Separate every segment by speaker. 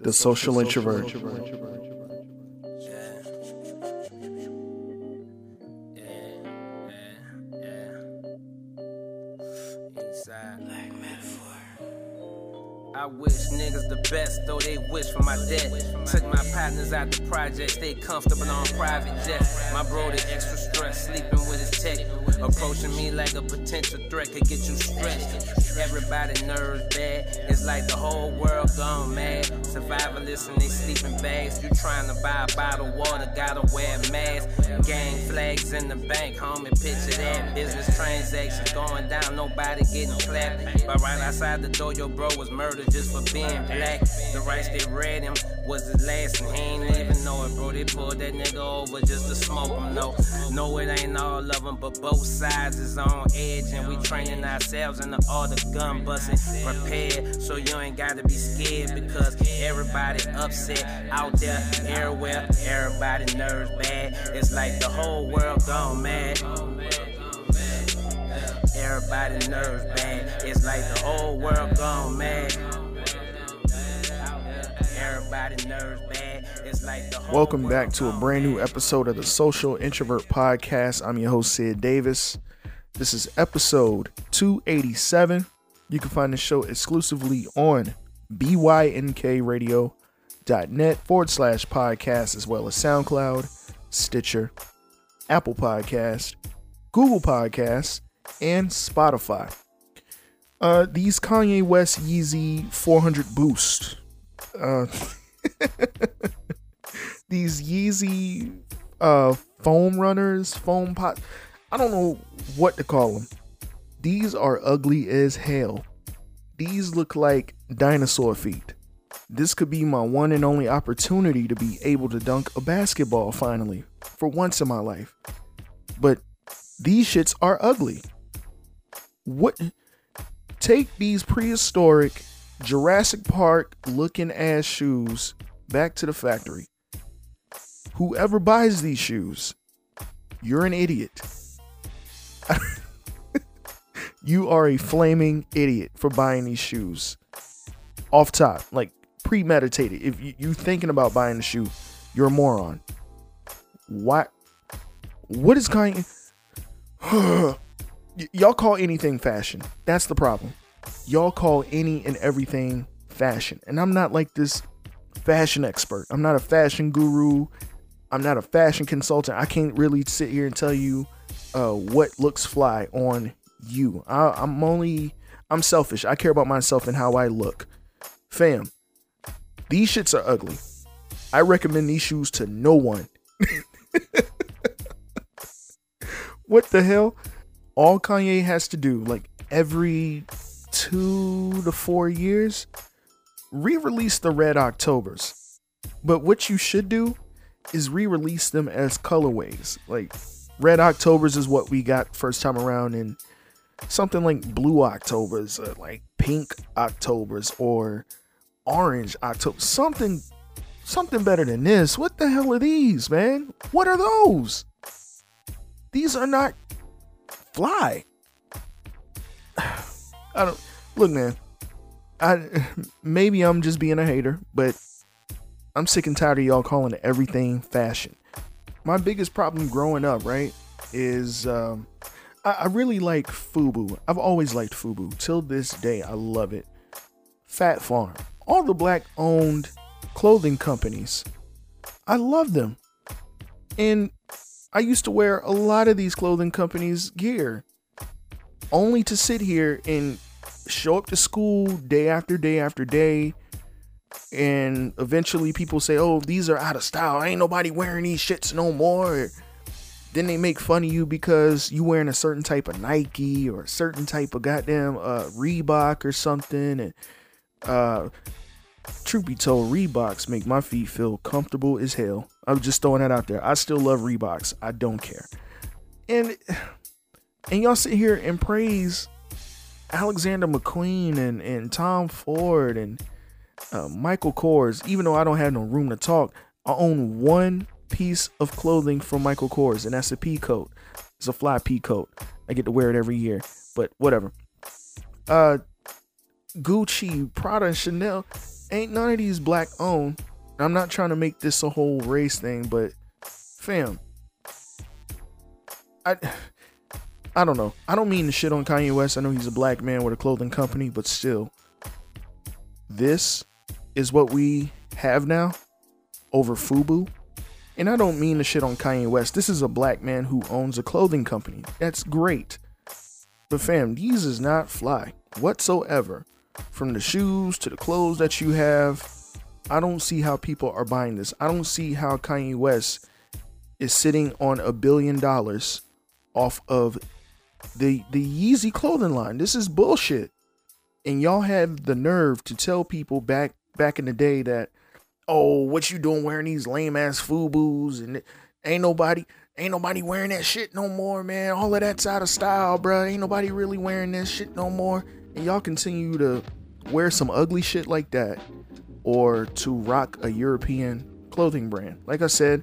Speaker 1: The Social Introvert.
Speaker 2: I wish niggas the best, though they wish for my death. Took my partners out the project, stay comfortable on private jets. My bro, the extra stress, sleeping with his tech. Approaching me like a potential threat could get you stressed. Everybody nerves bad, it's like the whole world gone mad. Survivalists in they sleeping bags. You trying to buy a bottle water, gotta wear a mask. Gang flags in the bank, homie, picture that. Business transactions going down, nobody getting clapped. But right outside the door, your bro was murdered just for being black. The rights they read him was his last, and he ain't even know it, bro. They pulled that nigga over just to smoke him. No, no, it ain't all of them, but both sides is on edge, and we training ourselves in the art of gun busting. Prepared, so you ain't gotta be scared because everybody upset out there, everywhere. Everybody nerves bad. It's like the whole world gone mad. Everybody nerves bad. It's like the whole world gone mad.
Speaker 1: Welcome back to a brand new episode of the Social Introvert Podcast. I'm your host, Sid Davis. This is episode 287. You can find the show exclusively on bynkradio.net forward slash podcast, as well as SoundCloud, Stitcher, Apple Podcast, Google Podcasts, and Spotify. Uh, these Kanye West Yeezy 400 Boost. Uh, these Yeezy uh foam runners, foam pot. I don't know what to call them. These are ugly as hell. These look like dinosaur feet. This could be my one and only opportunity to be able to dunk a basketball finally, for once in my life. But these shits are ugly. What? Take these prehistoric Jurassic Park looking ass shoes back to the factory. Whoever buys these shoes, you're an idiot. you are a flaming idiot for buying these shoes. Off top, like premeditated. If you, you thinking about buying the shoe, you're a moron. What? What is kind? Y- y'all call anything fashion. That's the problem. Y'all call any and everything fashion. And I'm not like this fashion expert. I'm not a fashion guru. I'm not a fashion consultant. I can't really sit here and tell you uh, what looks fly on you. I, I'm only, I'm selfish. I care about myself and how I look. Fam, these shits are ugly. I recommend these shoes to no one. what the hell? All Kanye has to do, like every two to four years, re release the Red Octobers. But what you should do is re release them as colorways. Like Red Octobers is what we got first time around, and something like Blue Octobers, or like Pink Octobers, or Orange October. Something, something better than this. What the hell are these, man? What are those? These are not fly. I don't look, man. I maybe I'm just being a hater, but I'm sick and tired of y'all calling everything fashion. My biggest problem growing up, right, is um, I, I really like FUBU. I've always liked FUBU. Till this day, I love it. Fat Farm, all the black-owned clothing companies, I love them. And I used to wear a lot of these clothing companies' gear, only to sit here and show up to school day after day after day and eventually people say oh these are out of style. Ain't nobody wearing these shits no more. Then they make fun of you because you wearing a certain type of nike or a certain type of goddamn uh reebok or something and uh truth be told reeboks make my feet feel comfortable as hell. I'm just throwing that out there. I still love reeboks. I don't care. And and y'all sit here and praise Alexander McQueen and, and Tom Ford and uh, Michael Kors, even though I don't have no room to talk, I own one piece of clothing from Michael Kors, and that's a pea coat. It's a fly pea coat. I get to wear it every year, but whatever. Uh, Gucci, Prada, and Chanel, ain't none of these black owned. I'm not trying to make this a whole race thing, but fam, I I don't know. I don't mean to shit on Kanye West. I know he's a black man with a clothing company, but still, this is what we have now over FUBU. And I don't mean to shit on Kanye West. This is a black man who owns a clothing company. That's great. But fam, these is not fly whatsoever. From the shoes to the clothes that you have, I don't see how people are buying this. I don't see how Kanye West is sitting on a billion dollars off of the the Yeezy clothing line. This is bullshit. And y'all had the nerve to tell people back back in the day that, oh, what you doing wearing these lame ass FUBUs and ain't nobody ain't nobody wearing that shit no more, man. All of that's out of style, bro. Ain't nobody really wearing that shit no more. And y'all continue to wear some ugly shit like that or to rock a European clothing brand. Like I said,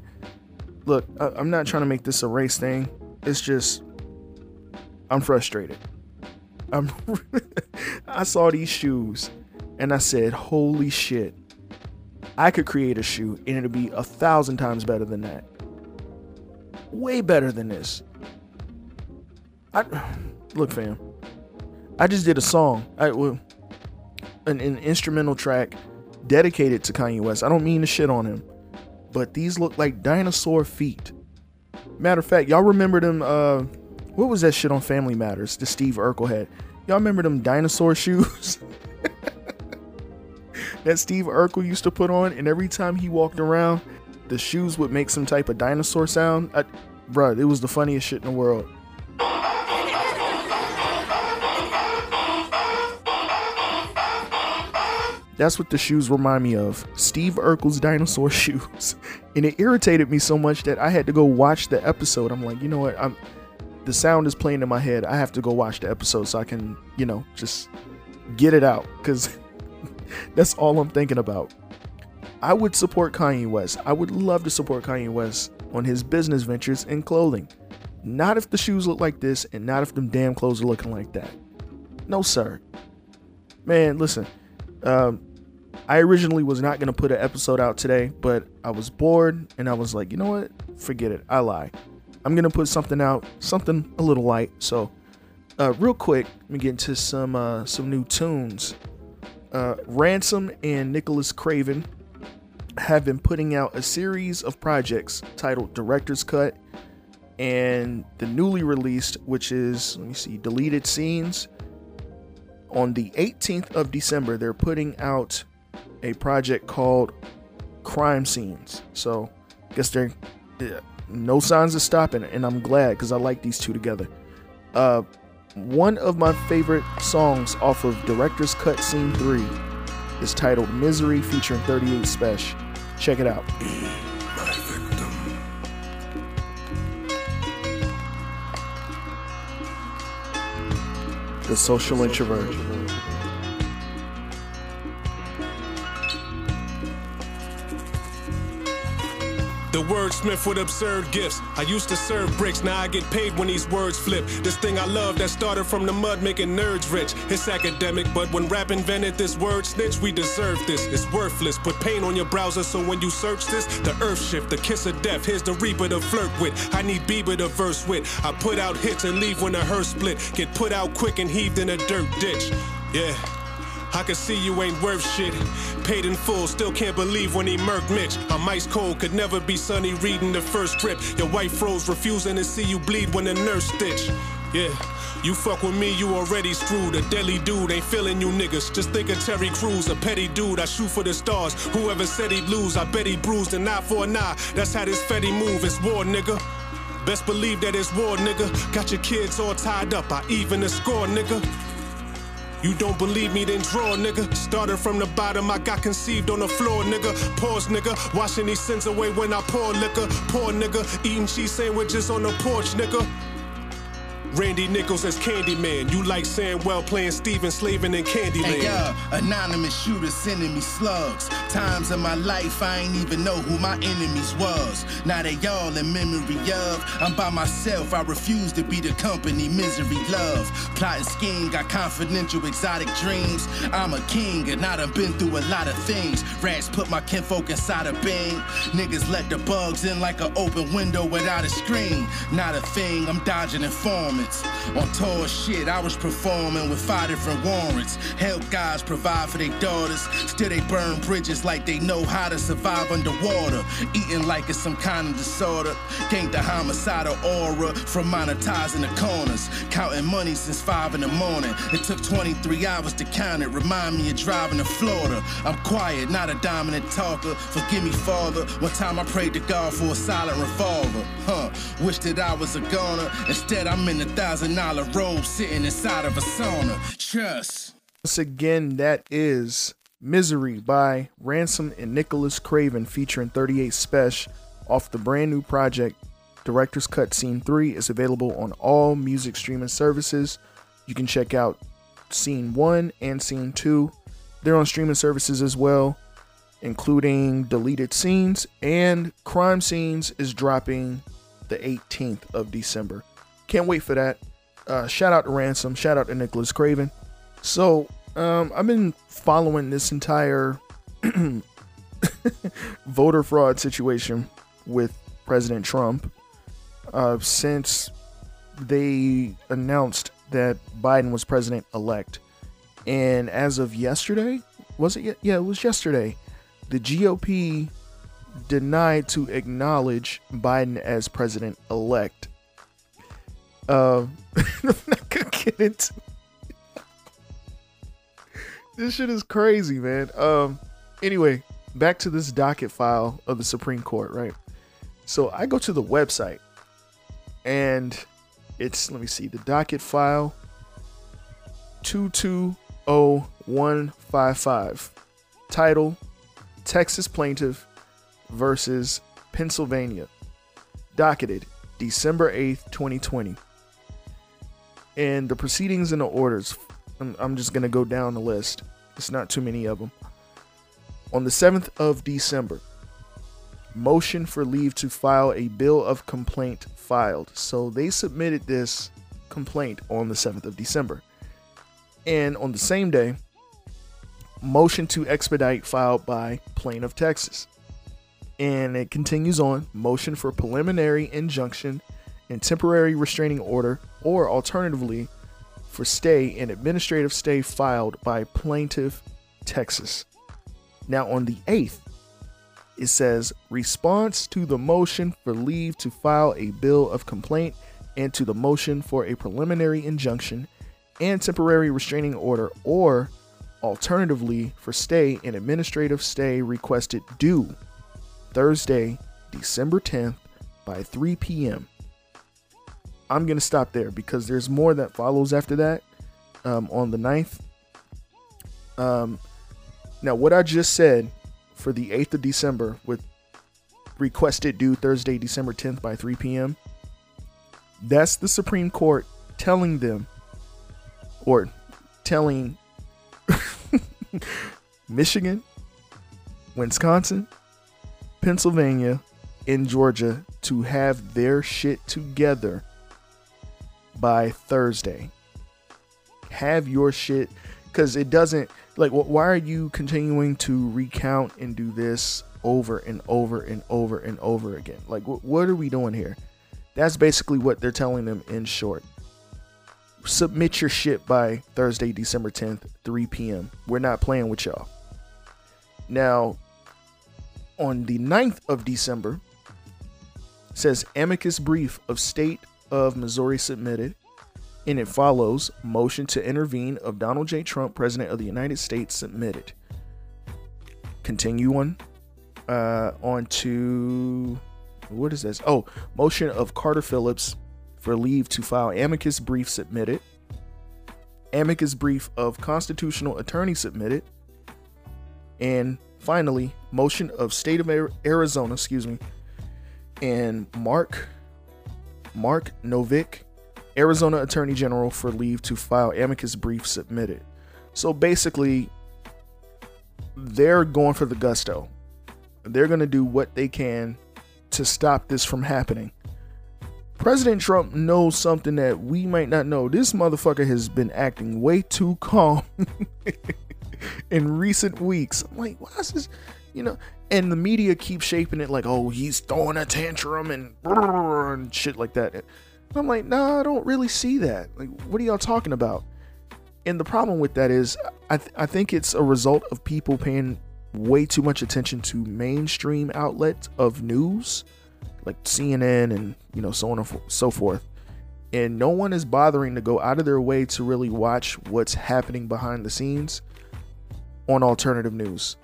Speaker 1: look, I, am not trying to make this a race thing. It's just I'm frustrated. I'm I saw these shoes and I said, "Holy shit! I could create a shoe and it'd be a thousand times better than that. Way better than this." I look, fam. I just did a song. I well, an, an instrumental track dedicated to Kanye West. I don't mean to shit on him, but these look like dinosaur feet. Matter of fact, y'all remember them? Uh, what was that shit on Family Matters? The Steve Urkel had. Y'all remember them dinosaur shoes? that Steve Urkel used to put on, and every time he walked around, the shoes would make some type of dinosaur sound. I, bruh, it was the funniest shit in the world. That's what the shoes remind me of. Steve Urkel's dinosaur shoes. And it irritated me so much that I had to go watch the episode. I'm like, you know what? I'm the sound is playing in my head. I have to go watch the episode so I can, you know, just get it out cuz that's all I'm thinking about. I would support Kanye West. I would love to support Kanye West on his business ventures in clothing. Not if the shoes look like this and not if them damn clothes are looking like that. No, sir. Man, listen. Um, I originally was not going to put an episode out today, but I was bored and I was like, you know what? Forget it. I lie. I'm to put something out, something a little light. So, uh, real quick, let me get into some uh, some new tunes. Uh, Ransom and Nicholas Craven have been putting out a series of projects titled Director's Cut and the newly released, which is, let me see, Deleted Scenes. On the 18th of December, they're putting out a project called Crime Scenes. So, I guess they're no signs of stopping, and I'm glad because I like these two together. Uh, one of my favorite songs off of Director's Cut Scene 3 is titled Misery featuring 38 Spesh. Check it out. The Social Introvert.
Speaker 3: Wordsmith with absurd gifts. I used to serve bricks, now I get paid when these words flip. This thing I love that started from the mud making nerds rich. It's academic, but when rap invented this word snitch, we deserve this. It's worthless. Put pain on your browser so when you search this, the earth shift, the kiss of death. Here's the reaper to flirt with. I need Bieber to verse with. I put out hits and leave when the hearse split. Get put out quick and heaved in a dirt ditch. Yeah. I can see you ain't worth shit. Paid in full, still can't believe when he murked Mitch. I'm ice cold, could never be sunny reading the first script. Your wife froze, refusing to see you bleed when the nurse stitch. Yeah, you fuck with me, you already screwed. A deadly dude ain't feeling you niggas. Just think of Terry Crews, a petty dude. I shoot for the stars. Whoever said he'd lose, I bet he bruised an eye for an eye. That's how this Fetty move. It's war, nigga. Best believe that it's war, nigga. Got your kids all tied up. I even the score, nigga. You don't believe me, then draw, nigga. Started from the bottom, I got conceived on the floor, nigga. Pause, nigga. Washing these sins away when I pour liquor. Poor nigga. Eating cheese sandwiches on the porch, nigga. Randy Nichols as Candyman. You like Samuel playing Steven Slavin in Candyland.
Speaker 4: Hey, yo, anonymous shooter sending me slugs. Times in my life I ain't even know who my enemies was. Now they all in memory of. I'm by myself, I refuse to be the company misery love. Plotting scheme, got confidential exotic dreams. I'm a king and I done been through a lot of things. Rats put my kinfolk inside a bing. Niggas let the bugs in like an open window without a screen. Not a thing, I'm dodging informants. On tour shit, I was performing with five different warrants. Help guys provide for their daughters. Still they burn bridges like they know how to survive underwater. Eating like it's some kind of disorder. Gained the homicidal aura from monetizing the corners. Counting money since five in the morning. It took 23 hours to count it. Remind me of driving to Florida. I'm quiet, not a dominant talker. Forgive me, Father. One time I prayed to God for a silent revolver. Huh. Wish that I was a goner. Instead, I'm in a thousand dollar robe sitting inside of a sauna. Trust.
Speaker 1: Once again, that is Misery by Ransom and Nicholas Craven featuring 38 Special off the brand new project Director's Cut Scene 3 is available on all music streaming services. You can check out Scene 1 and Scene 2. They're on streaming services as well, including Deleted Scenes and Crime Scenes is dropping the 18th of December. Can't wait for that. Uh, shout out to Ransom, shout out to Nicholas Craven. So, um, I've been following this entire voter fraud situation with President Trump uh, since they announced that Biden was president elect. And as of yesterday, was it? Yeah, it was yesterday. The GOP denied to acknowledge Biden as president elect. Uh, I'm not gonna get into this shit is crazy, man. Um, anyway, back to this docket file of the Supreme Court, right? So I go to the website, and it's let me see the docket file two two oh one five five. Title: Texas plaintiff versus Pennsylvania. Docketed December eighth, twenty twenty. And the proceedings and the orders I'm, I'm just going to go down the list. It's not too many of them. On the 7th of December, motion for leave to file a bill of complaint filed. So they submitted this complaint on the 7th of December. And on the same day, motion to expedite filed by Plaintiff Texas. And it continues on motion for preliminary injunction and temporary restraining order, or alternatively, for stay and administrative stay filed by Plaintiff Texas. Now, on the 8th, it says response to the motion for leave to file a bill of complaint and to the motion for a preliminary injunction and temporary restraining order, or alternatively for stay and administrative stay requested due Thursday, December 10th by 3 p.m. I'm going to stop there because there's more that follows after that um, on the 9th. Um, now, what I just said for the 8th of December with requested due Thursday, December 10th by 3 p.m., that's the Supreme Court telling them or telling Michigan, Wisconsin, Pennsylvania, and Georgia to have their shit together by Thursday. Have your shit because it doesn't like why are you continuing to recount and do this over and over and over and over again? Like what are we doing here? That's basically what they're telling them in short. Submit your shit by thursday december 10th 3 p.m we're not playing with y'all. Now on the 9th of december says amicus brief of state of Missouri submitted, and it follows motion to intervene of Donald J. Trump, President of the United States, submitted. Continue on, uh, on to what is this? Oh, motion of Carter Phillips for leave to file amicus brief submitted. Amicus brief of constitutional attorney submitted. And finally, motion of state of Arizona, excuse me, and Mark Mark Novick, Arizona Attorney General for leave to file amicus brief submitted. So basically, they're going for the gusto. They're going to do what they can to stop this from happening. President Trump knows something that we might not know. This motherfucker has been acting way too calm in recent weeks. I'm like, why is this? You know, and the media keeps shaping it like, oh, he's throwing a tantrum and, and shit like that. I'm like, nah, I don't really see that. Like, what are y'all talking about? And the problem with that is, I, th- I think it's a result of people paying way too much attention to mainstream outlets of news, like CNN and you know so on and so forth. And no one is bothering to go out of their way to really watch what's happening behind the scenes on alternative news.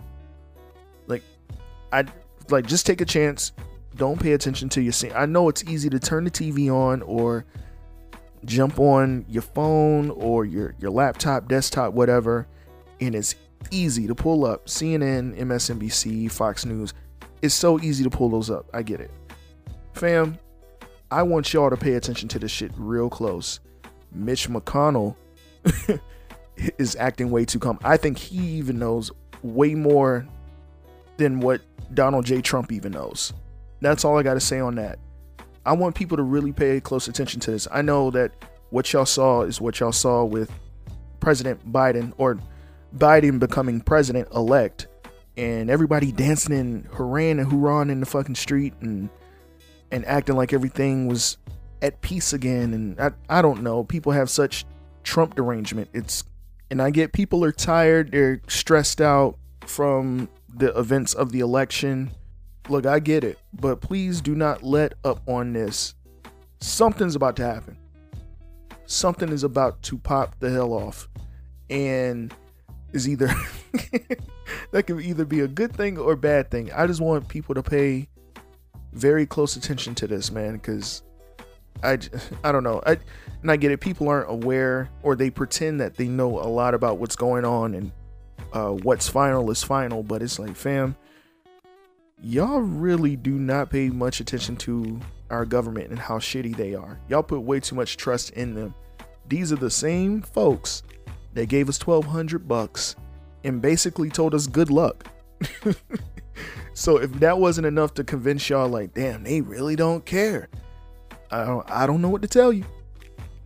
Speaker 1: I like just take a chance. Don't pay attention to your scene. I know it's easy to turn the TV on or jump on your phone or your your laptop, desktop, whatever, and it's easy to pull up CNN, MSNBC, Fox News. It's so easy to pull those up. I get it. Fam, I want y'all to pay attention to this shit real close. Mitch McConnell is acting way too calm. I think he even knows way more than what Donald J. Trump even knows. That's all I got to say on that. I want people to really pay close attention to this. I know that what y'all saw is what y'all saw with President Biden or Biden becoming president elect and everybody dancing and hurrahing and hoorahing in the fucking street and and acting like everything was at peace again and I, I don't know people have such trump derangement it's and i get people are tired they're stressed out from the events of the election look i get it but please do not let up on this something's about to happen something is about to pop the hell off and is either that can either be a good thing or a bad thing. I just want people to pay very close attention to this, man, because I I don't know. I and I get it. People aren't aware or they pretend that they know a lot about what's going on and uh, what's final is final. But it's like, fam, y'all really do not pay much attention to our government and how shitty they are. Y'all put way too much trust in them. These are the same folks that gave us 1200 bucks and basically told us good luck. so if that wasn't enough to convince y'all like, damn, they really don't care. I don't I don't know what to tell you.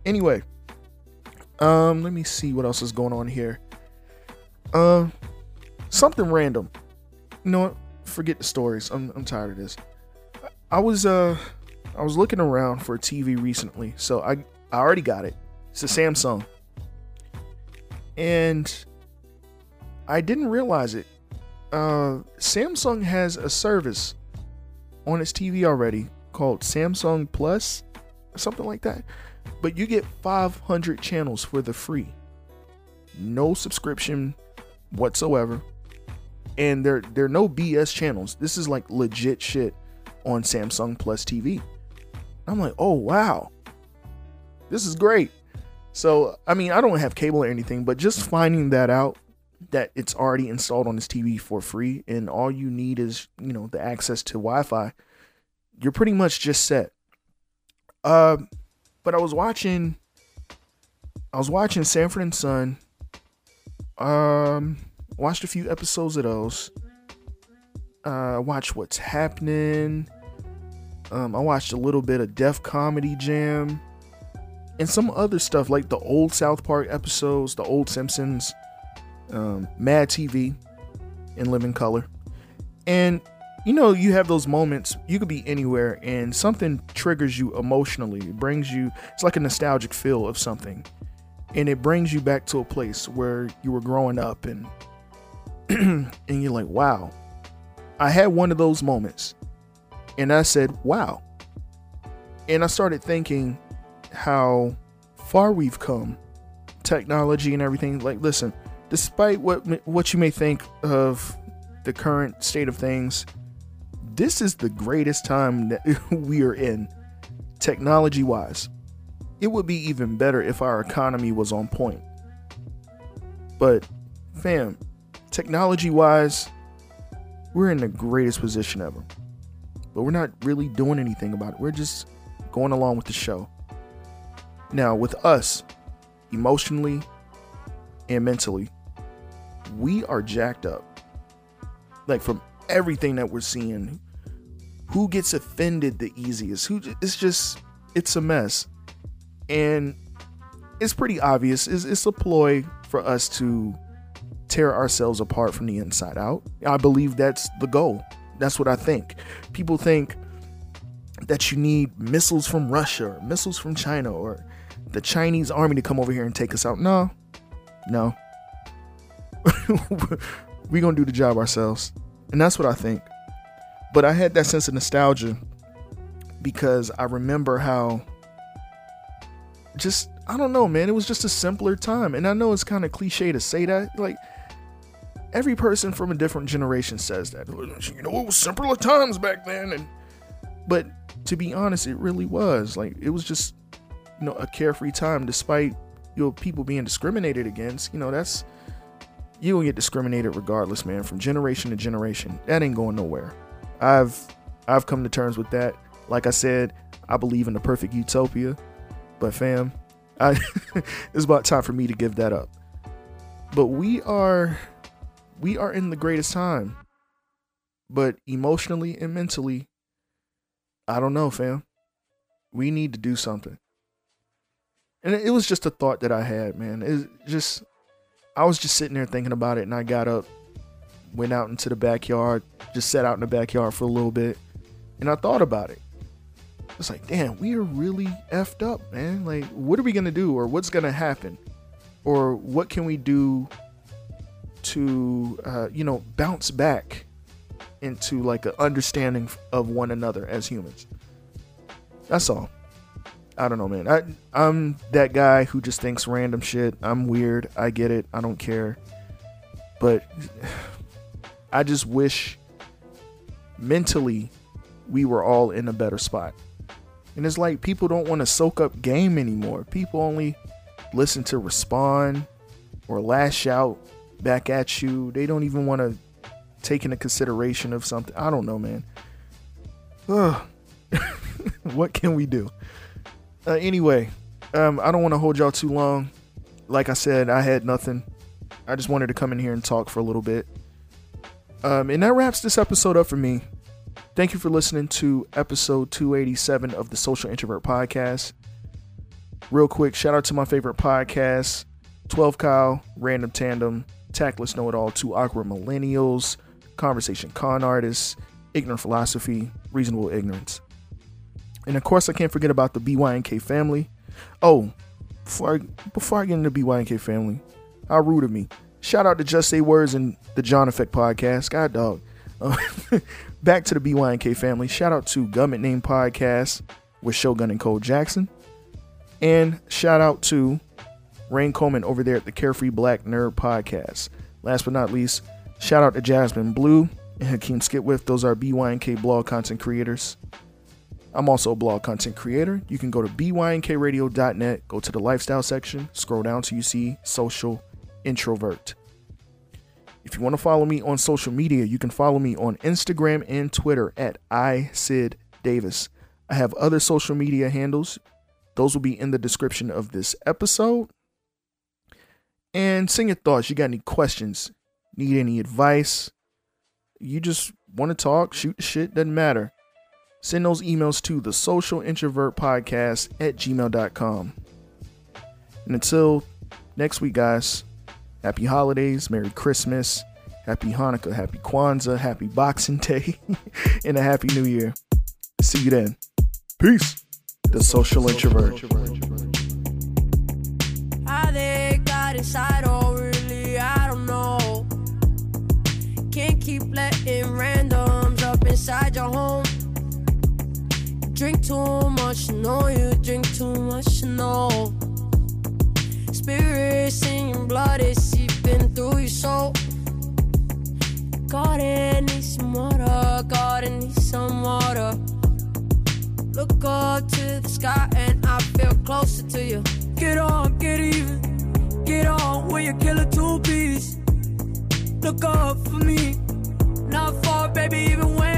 Speaker 1: Anyway, um let me see what else is going on here. Uh, something random. You know what? Forget the stories. I'm I'm tired of this. I was uh I was looking around for a TV recently. So I I already got it. It's a Samsung and I didn't realize it. Uh, Samsung has a service on its TV already called Samsung Plus, something like that. But you get 500 channels for the free, no subscription whatsoever, and there there are no BS channels. This is like legit shit on Samsung Plus TV. I'm like, oh wow, this is great. So, I mean, I don't have cable or anything, but just finding that out that it's already installed on this TV for free and all you need is, you know, the access to Wi-Fi, you're pretty much just set. Uh, but I was watching I was watching Sanford and Son. Um watched a few episodes of those. Uh watched What's Happening. Um I watched a little bit of Def Comedy Jam and some other stuff like the old South Park episodes, the old Simpsons, um, Mad TV, and Living Color. And you know, you have those moments, you could be anywhere and something triggers you emotionally. It brings you, it's like a nostalgic feel of something. And it brings you back to a place where you were growing up and and you're like, wow. I had one of those moments. And I said, wow. And I started thinking how far we've come, technology and everything. Like, listen, despite what what you may think of the current state of things, this is the greatest time that we are in, technology wise. It would be even better if our economy was on point. But, fam, technology wise, we're in the greatest position ever. But we're not really doing anything about it. We're just going along with the show. Now, with us, emotionally and mentally, we are jacked up. Like from everything that we're seeing, who gets offended the easiest? Who it's just it's a mess. And it's pretty obvious. It's, it's a ploy for us to tear ourselves apart from the inside out. I believe that's the goal. That's what I think. People think that you need missiles from Russia or missiles from China or the Chinese army to come over here and take us out. No, no. We're gonna do the job ourselves. And that's what I think. But I had that sense of nostalgia because I remember how just I don't know, man, it was just a simpler time. And I know it's kind of cliche to say that. Like every person from a different generation says that. You know, it was simpler times back then and but to be honest, it really was. Like it was just you know a carefree time despite you know people being discriminated against. You know, that's you gonna get discriminated regardless, man, from generation to generation. That ain't going nowhere. I've I've come to terms with that. Like I said, I believe in the perfect utopia. But fam, I it's about time for me to give that up. But we are we are in the greatest time. But emotionally and mentally, I don't know, fam. We need to do something. And it was just a thought that I had, man. It just I was just sitting there thinking about it and I got up, went out into the backyard, just sat out in the backyard for a little bit, and I thought about it. It's like, damn, we are really effed up, man. Like, what are we gonna do, or what's gonna happen, or what can we do to, uh, you know, bounce back into like an understanding of one another as humans? That's all. I don't know, man. I I'm that guy who just thinks random shit. I'm weird. I get it. I don't care. But I just wish mentally we were all in a better spot. And it's like people don't want to soak up game anymore. People only listen to respond or lash out back at you. They don't even want to take into consideration of something. I don't know, man. Ugh. what can we do? Uh, anyway, um, I don't want to hold y'all too long. Like I said, I had nothing. I just wanted to come in here and talk for a little bit. Um, and that wraps this episode up for me. Thank you for listening to episode 287 of the Social Introvert Podcast. Real quick, shout out to my favorite podcasts 12 Kyle, Random Tandem, Tactless Know It All, Two Awkward Millennials, Conversation Con Artists, Ignorant Philosophy, Reasonable Ignorance. And of course, I can't forget about the BYNK family. Oh, before I, before I get into the BYNK family, how rude of me. Shout out to Just Say Words and the John Effect podcast. God dog. Back to the BYNK family. Shout out to Government Name Podcast with Shogun and Cole Jackson. And shout out to Rain Coleman over there at the Carefree Black Nerd Podcast. Last but not least, shout out to Jasmine Blue and Hakeem Skitwith. Those are BYNK blog content creators. I'm also a blog content creator. You can go to bynkradio.net, go to the lifestyle section, scroll down till you see social introvert. If you want to follow me on social media, you can follow me on Instagram and Twitter at iSidDavis. I have other social media handles. Those will be in the description of this episode. And send your thoughts. You got any questions? Need any advice? You just want to talk, shoot the shit, doesn't matter send those emails to the social introvert podcast at gmail.com. And until next week, guys, happy holidays, Merry Christmas, Happy Hanukkah, Happy Kwanzaa, Happy Boxing Day, and a Happy New Year. See you then. Peace. The social introvert.
Speaker 5: How they got inside, oh, really, I don't know. Can't keep letting randoms up inside your home drink too much, no, you drink too much, no. Spirits in your blood is through your soul. I need some water, I need some water. Look up to the sky and I feel closer to you. Get on, get even, get on when you kill a two piece. Look up for me, not far, baby, even when.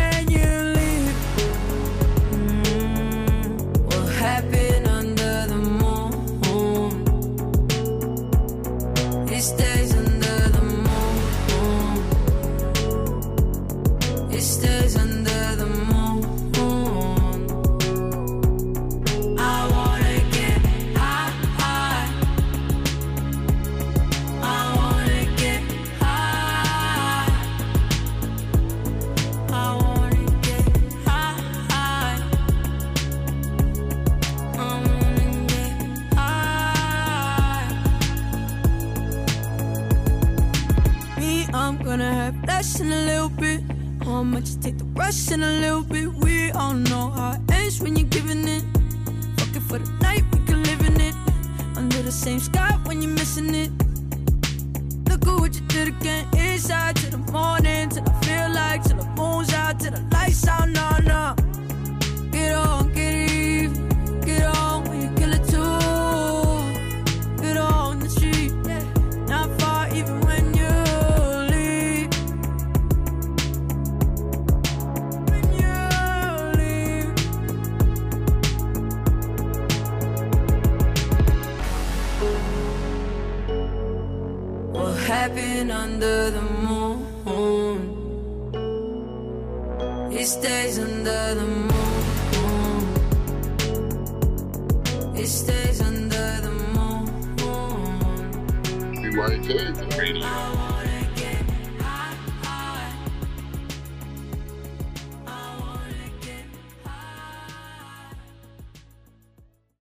Speaker 5: under the moon. He stays under the moon. He stays under the moon.
Speaker 6: BYK,